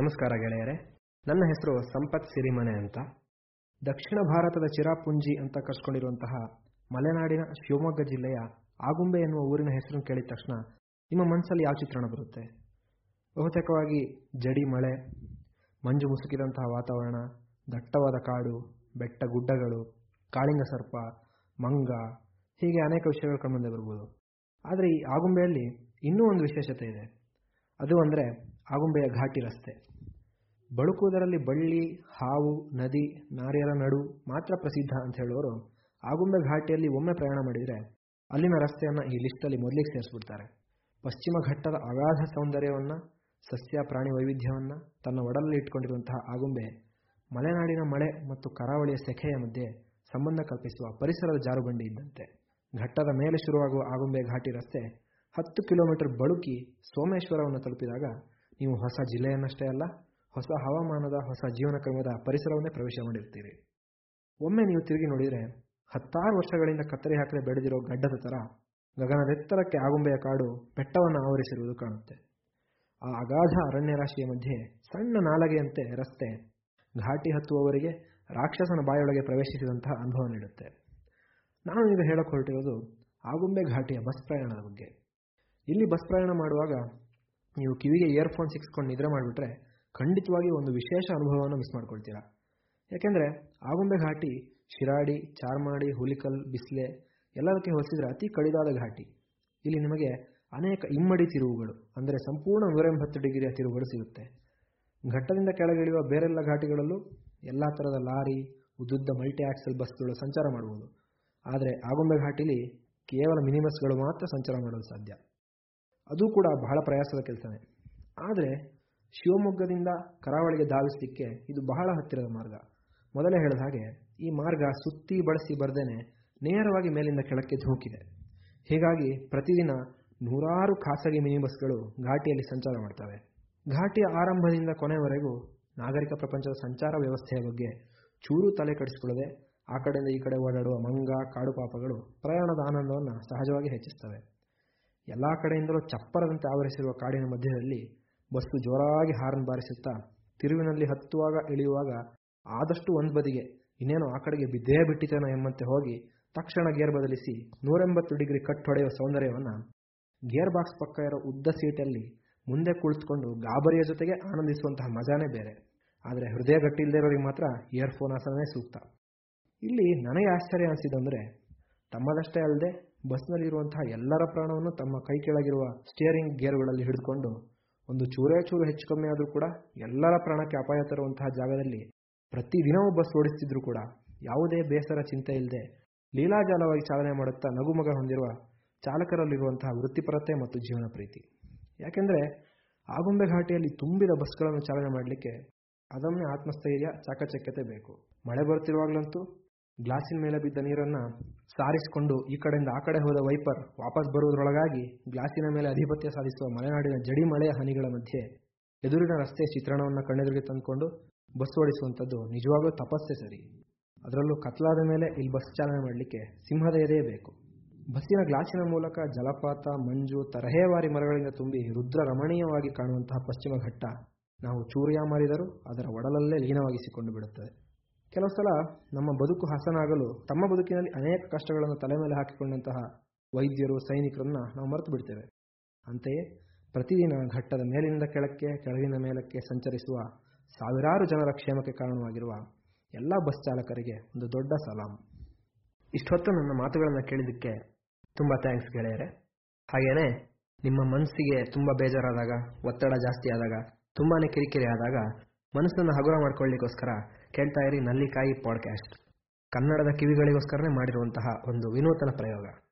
ನಮಸ್ಕಾರ ಗೆಳೆಯರೆ. ನನ್ನ ಹೆಸರು ಸಂಪತ್ ಸಿರಿಮನೆ ಅಂತ. ದಕ್ಷಿಣ ಭಾರತದ ಚಿರಾಪುಂಜಿ ಅಂತ ಕರ್ಸ್ಕೊಂಡಿರುವಂತಹ ಮಲೆನಾಡಿನ ಶಿವಮೊಗ್ಗ ಜಿಲ್ಲೆಯ ಆಗುಂಬೆ ಎನ್ನುವ ಊರಿನ ಹೆಸರನ್ನು ಕೇಳಿದ ತಕ್ಷಣ ನಿಮ್ಮ ಮನಸ್ಸಲ್ಲಿ ಯಾವ ಚಿತ್ರಣ ಬರುತ್ತೆ? ಬಹುತೇಕವಾಗಿ ಜಡಿ ಮಳೆ, ಮಂಜು ಮುಸುಕಿದಂತಹ ವಾತಾವರಣ, ದಟ್ಟವಾದ ಕಾಡು, ಬೆಟ್ಟ ಗುಡ್ಡಗಳು, ಕಾಳಿಂಗ ಸರ್ಪ, ಮಂಗ, ಹೀಗೆ ಅನೇಕ ವಿಷಯಗಳು ಕಣ್ಮುಂದೆ ಬರ್ಬೋದು. ಆದರೆ ಈ ಆಗುಂಬೆಯಲ್ಲಿ ಇನ್ನೂ ಒಂದು ವಿಶೇಷತೆ ಇದೆ. ಅದು ಅಂದರೆ ಆಗುಂಬೆಯ ಘಾಟಿ ರಸ್ತೆ. ಬಳುಕುವುದರಲ್ಲಿ ಬಳ್ಳಿ, ಹಾವು, ನದಿ ನಾರಿಯರ ನಡು ಮಾತ್ರ ಪ್ರಸಿದ್ಧ ಅಂತ ಹೇಳುವವರು ಆಗುಂಬೆ ಘಾಟಿಯಲ್ಲಿ ಒಮ್ಮೆ ಪ್ರಯಾಣ ಮಾಡಿದರೆ ಅಲ್ಲಿನ ರಸ್ತೆಯನ್ನು ಈ ಲಿಸ್ಟಲ್ಲಿ ಮೊದಲಿಗೆ ಸೇರಿಸ್ಬಿಡ್ತಾರೆ. ಪಶ್ಚಿಮ ಘಟ್ಟದ ಅಗಾಧ ಸೌಂದರ್ಯವನ್ನು, ಸಸ್ಯ, ಪ್ರಾಣಿ ವೈವಿಧ್ಯವನ್ನು, ತನ್ನ ಒಡಲಲ್ಲಿ ಇಟ್ಕೊಂಡಿರುವಂತಹ ಆಗುಂಬೆ, ಮಲೆನಾಡಿನ ಮಳೆ ಮತ್ತು ಕರಾವಳಿಯ ಸೆಖೆಯ ಮಧ್ಯೆ ಸಂಬಂಧ ಕಲ್ಪಿಸುವ ಪರಿಸರದ ಜಾರುಬಂಡಿ ಇದ್ದಂತೆ. ಘಟ್ಟದ ಮೇಲೆ ಶುರುವಾಗುವ ಆಗುಂಬೆ ಘಾಟಿ ರಸ್ತೆ ಹತ್ತು ಕಿಲೋಮೀಟರ್ ಬಳುಕಿ ಸೋಮೇಶ್ವರವನ್ನು ತಲುಪಿದಾಗ ನೀವು ಹೊಸ ಜಿಲ್ಲೆಯನ್ನಷ್ಟೇ ಅಲ್ಲ, ಹೊಸ ಹವಾಮಾನದ, ಹೊಸ ಜೀವನ ಕ್ರಮದ ಪರಿಸರವನ್ನೇ ಪ್ರವೇಶ ಮಾಡಿರ್ತೀರಿ. ಒಮ್ಮೆ ನೀವು ತಿರುಗಿ ನೋಡಿದರೆ ಹತ್ತಾರು ವರ್ಷಗಳಿಂದ ಕತ್ತರಿ ಹಾಕದೆ ಬೆಳೆದಿರೋ ಗಡ್ಡದ ತರ ಗಗನದೆತ್ತರಕ್ಕೆ ಆಗುಂಬೆಯ ಕಾಡು ಬೆಟ್ಟವನ್ನು ಆವರಿಸಿರುವುದು ಕಾಣುತ್ತೆ. ಆ ಅಗಾಧ ಅರಣ್ಯ ರಾಶಿಯ ಮಧ್ಯೆ ಸಣ್ಣ ನಾಲಗೆಯಂತೆ ರಸ್ತೆ ಘಾಟಿ ಹತ್ತುವವರಿಗೆ ರಾಕ್ಷಸನ ಬಾಯೊಳಗೆ ಪ್ರವೇಶಿಸಿದಂತಹ ಅನುಭವ ನೀಡುತ್ತೆ. ನಾನು ಈಗ ಹೇಳಕ್ಕೆ ಹೊರಟಿರೋದು ಆಗುಂಬೆ ಘಾಟಿಯ ಬಸ್ ಪ್ರಯಾಣದ ಬಗ್ಗೆ. ಇಲ್ಲಿ ಬಸ್ ಪ್ರಯಾಣ ಮಾಡುವಾಗ ನೀವು ಕಿವಿಗೆ ಇಯರ್ಫೋನ್ ಸಿಕ್ಸ್ಕೊಂಡು ನಿದ್ರೆ ಮಾಡಿಬಿಟ್ರೆ ಖಂಡಿತವಾಗಿ ಒಂದು ವಿಶೇಷ ಅನುಭವವನ್ನು ಮಿಸ್ ಮಾಡ್ಕೊಳ್ತೀರಾ. ಯಾಕೆಂದರೆ ಆಗುಂಬೆ ಘಾಟಿ, ಶಿರಾಡಿ, ಚಾರ್ಮಾಡಿ, ಹುಲಿಕಲ್, ಬಿಸ್ಲೆ ಎಲ್ಲದಕ್ಕೆ ಹೋಲಿಸಿದರೆ ಅತಿ ಕಡಿದಾದ ಘಾಟಿ. ಇಲ್ಲಿ ನಿಮಗೆ ಅನೇಕ ಇಮ್ಮಡಿ ತಿರುವುಗಳು, ಅಂದರೆ ಸಂಪೂರ್ಣ ನೂರ ಎಂಬತ್ತು ಡಿಗ್ರಿಯ ತಿರುವುಗಳು ಸಿಗುತ್ತೆ. ಘಟ್ಟದಿಂದ ಕೆಳಗಿಳಿಯುವ ಬೇರೆಲ್ಲ ಘಾಟಿಗಳಲ್ಲೂ ಎಲ್ಲ ಥರದ ಲಾರಿ, ಉದ್ದುದ್ದ ಮಲ್ಟಿ ಆಕ್ಸೆಲ್ ಬಸ್ಗಳು ಸಂಚಾರ ಮಾಡಬಹುದು ಆದರೆ ಆಗುಂಬೆ ಘಾಟಿಲಿ ಕೇವಲ ಮಿನಿ ಬಸ್ಗಳು ಮಾತ್ರ ಸಂಚಾರ ಮಾಡಲು ಸಾಧ್ಯ. ಅದು ಕೂಡ ಬಹಳ ಪ್ರಯಾಸದ ಕೆಲಸನೇ. ಆದರೆ ಶಿವಮೊಗ್ಗದಿಂದ ಕರಾವಳಿಗೆ ಧಾವಿಸಲಿಕ್ಕೆ ಇದು ಬಹಳ ಹತ್ತಿರದ ಮಾರ್ಗ. ಮೊದಲೇ ಹೇಳಿದ ಹಾಗೆ ಈ ಮಾರ್ಗ ಸುತ್ತಿ ಬಳಸಿ ಬರ್ದೇನೆ ನೇರವಾಗಿ ಮೇಲಿಂದ ಕೆಳಕ್ಕೆ ಧೂಕಿದೆ ಹೀಗಾಗಿ ಪ್ರತಿದಿನ ನೂರಾರು ಖಾಸಗಿ ಮಿನಿ ಬಸ್ಗಳು ಘಾಟಿಯಲ್ಲಿ ಸಂಚಾರ ಮಾಡ್ತವೆ. ಘಾಟಿಯ ಆರಂಭದಿಂದ ಕೊನೆವರೆಗೂ ನಾಗರಿಕ ಪ್ರಪಂಚದ ಸಂಚಾರ ವ್ಯವಸ್ಥೆಯ ಬಗ್ಗೆ ಚೂರು ತಲೆ ಕಡಿಸಿಕೊಳ್ಳದೆ ಆ ಕಡೆಯಿಂದ ಈ ಕಡೆ ಓಡಾಡುವ ಮಂಗ, ಕಾಡು ಪಾಪಗಳು ಪ್ರಯಾಣದ ಆನಂದವನ್ನು ಸಹಜವಾಗಿ ಹೆಚ್ಚಿಸ್ತವೆ. ಎಲ್ಲ ಕಡೆಯಿಂದಲೂ ಚಪ್ಪರದಂತೆ ಆವರಿಸಿರುವ ಕಾಡಿನ ಮಧ್ಯದಲ್ಲಿ ಬಸ್ಸು ಜೋರಾಗಿ ಹಾರ್ನ್ ಬಾರಿಸುತ್ತಾ ತಿರುವಿನಲ್ಲಿ ಹತ್ತುವಾಗ ಇಳಿಯುವಾಗ ಆದಷ್ಟು ಒಂದು ಬದಿಗೆ ಇನ್ನೇನು ಆ ಕಡೆಗೆ ಬಿದ್ದೇ ಬಿಟ್ಟಿತೇನೋ ಎಂಬಂತೆ ಹೋಗಿ ತಕ್ಷಣ ಗೇರ್ ಬದಲಿಸಿ ನೂರೆಂಬತ್ತು ಡಿಗ್ರಿ ಕಟ್ ಹೊಡೆಯುವ ಸೌಂದರ್ಯವನ್ನು ಗೇರ್ ಬಾಕ್ಸ್ ಪಕ್ಕ ಇರೋ ಉದ್ದ ಸೀಟಲ್ಲಿ ಮುಂದೆ ಕುಳಿತುಕೊಂಡು ಗಾಬರಿಯ ಜೊತೆಗೆ ಆನಂದಿಸುವಂತಹ ಮಜಾನೇ ಬೇರೆ. ಆದರೆ ಹೃದಯ ಗಟ್ಟಿ ಇಲ್ಲದೆ ಇರೋರಿಗೆ ಮಾತ್ರ ಇಯರ್ಫೋನ್ ಆಸನವೇ ಸೂಕ್ತ. ಇಲ್ಲಿ ನನಗೆ ಆಶ್ಚರ್ಯ ಅನಿಸಿದಂದರೆ ತಮ್ಮದಷ್ಟೇ ಅಲ್ಲದೆ ಬಸ್ನಲ್ಲಿರುವಂತಹ ಎಲ್ಲರ ಪ್ರಾಣವನ್ನು ತಮ್ಮ ಕೈ ಕೆಳಗಿರುವ ಸ್ಟಿಯರಿಂಗ್ ಗೇರ್ಗಳಲ್ಲಿ ಹಿಡಿದುಕೊಂಡು ಒಂದು ಚೂರೇ ಚೂರು ಹೆಚ್ಚು ಕಮ್ಮಿ ಆದರೂ ಕೂಡ ಎಲ್ಲರ ಪ್ರಾಣಕ್ಕೆ ಅಪಾಯ ತರುವಂತಹ ಜಾಗದಲ್ಲಿ ಪ್ರತಿದಿನವೂ ಬಸ್ ಓಡಿಸ್ತಿದ್ರು ಕೂಡ ಯಾವುದೇ ಬೇಸರ ಚಿಂತೆ ಇಲ್ಲದೆ ಲೀಲಾಜಾಲವಾಗಿ ಚಾಲನೆ ಮಾಡುತ್ತಾ ನಗುಮಗ ಹೊಂದಿರುವ ಚಾಲಕರಲ್ಲಿರುವಂತಹ ವೃತ್ತಿಪರತೆ ಮತ್ತು ಜೀವನ ಪ್ರೀತಿ. ಯಾಕೆಂದರೆ ಆಗುಂಬೆ ಘಾಟಿಯಲ್ಲಿ ತುಂಬಿದ ಬಸ್ಗಳನ್ನು ಚಾಲನೆ ಮಾಡಲಿಕ್ಕೆ ಅದೊಮ್ಮೆ ಆತ್ಮಸ್ಥೈರ್ಯ, ಚಾಕಚಕ್ಯತೆ ಬೇಕು. ಮಳೆ ಬರುತ್ತಿರುವಾಗಲಂತೂ ಗ್ಲಾಸಿನ ಮೇಲೆ ಬಿದ್ದ ನೀರನ್ನು ಸಾರಿಸಿಕೊಂಡು ಈ ಕಡೆಯಿಂದ ಆ ಕಡೆ ಹೋದ ವೈಪರ್ ವಾಪಸ್ ಬರುವುದರೊಳಗಾಗಿ ಗ್ಲಾಸಿನ ಮೇಲೆ ಅಧಿಪತ್ಯ ಸಾಧಿಸುವ ಮಲೆನಾಡಿನ ಜಡಿ ಮಳೆಯ ಹನಿಗಳ ಮಧ್ಯೆ ಎದುರಿನ ರಸ್ತೆ ಚಿತ್ರಣವನ್ನು ಕಣ್ಣೆದುರಿಗೆ ತಂದುಕೊಂಡು ಬಸ್ ಓಡಿಸುವಂಥದ್ದು ನಿಜವಾಗ್ಲೂ ತಪಸ್ಸೆ ಸರಿ. ಅದರಲ್ಲೂ ಕತ್ಲಾದ ಮೇಲೆ ಇಲ್ಲಿ ಬಸ್ ಚಾಲನೆ ಮಾಡಲಿಕ್ಕೆ ಸಿಂಹದ ಎದೆಯೇ ಬೇಕು. ಬಸ್ಸಿನ ಗ್ಲಾಸಿನ ಮೂಲಕ ಜಲಪಾತ, ಮಂಜು, ತರಹೇವಾರಿ ಮರಗಳಿಂದ ತುಂಬಿ ರುದ್ರ ರಮಣೀಯವಾಗಿ ಕಾಣುವಂತಹ ಪಶ್ಚಿಮ ಘಟ್ಟ ನಾವು ಚೂರ್ಯ ಮಾರಿದರೂ ಅದರ ಒಡಲಲ್ಲೇ ಲೀನವಾಗಿಸಿಕೊಂಡು ಬಿಡುತ್ತದೆ. ಕೆಲವು ಸಲ ನಮ್ಮ ಬದುಕು ಹಸನಾಗಲು ತಮ್ಮ ಬದುಕಿನಲ್ಲಿ ಅನೇಕ ಕಷ್ಟಗಳನ್ನು ತಲೆ ಮೇಲೆ ಹಾಕಿಕೊಂಡಂತಹ ವೈದ್ಯರು, ಸೈನಿಕರನ್ನ ನಾವು ಮರೆತು ಬಿಡ್ತೇವೆ. ಅಂತೆಯೇ ಪ್ರತಿದಿನ ಘಟ್ಟದ ಮೇಲಿನಿಂದ ಕೆಳಕ್ಕೆ, ಕೆಳಗಿನ ಮೇಲಕ್ಕೆ ಸಂಚರಿಸುವ ಸಾವಿರಾರು ಜನರ ಕ್ಷೇಮಕ್ಕೆ ಕಾರಣವಾಗಿರುವ ಎಲ್ಲ ಬಸ್ ಚಾಲಕರಿಗೆ ಒಂದು ದೊಡ್ಡ ಸಲಾಂ. ಇಷ್ಟೊತ್ತು ನನ್ನ ಮಾತುಗಳನ್ನು ಕೇಳಿದ್ದಕ್ಕೆ ತುಂಬ ಥ್ಯಾಂಕ್ಸ್ ಗೆಳೆಯರೆ. ಹಾಗೇನೆ ನಿಮ್ಮ ಮನಸ್ಸಿಗೆ ತುಂಬ ಬೇಜಾರಾದಾಗ, ಒತ್ತಡ ಜಾಸ್ತಿ ಆದಾಗ ತುಂಬಾ ಕಿರಿಕಿರಿ ಆದಾಗ ಮನಸ್ಸನ್ನು ಹಗುರ ಮಾಡ್ಕೊಳ್ಳಿಕ್ಕೋಸ್ಕರ ಕೇಳ್ತಾ ಇರಿ ನಲ್ಲಿಕಾಯಿ ಪಾಡ್ಕ್ಯಾಸ್ಟ್ ಕನ್ನಡದ ಕಿವಿಗಳಿಗೋಸ್ಕರನೇ ಮಾಡಿರುವಂತಹ ಒಂದು ವಿನೂತನ ಪ್ರಯೋಗ.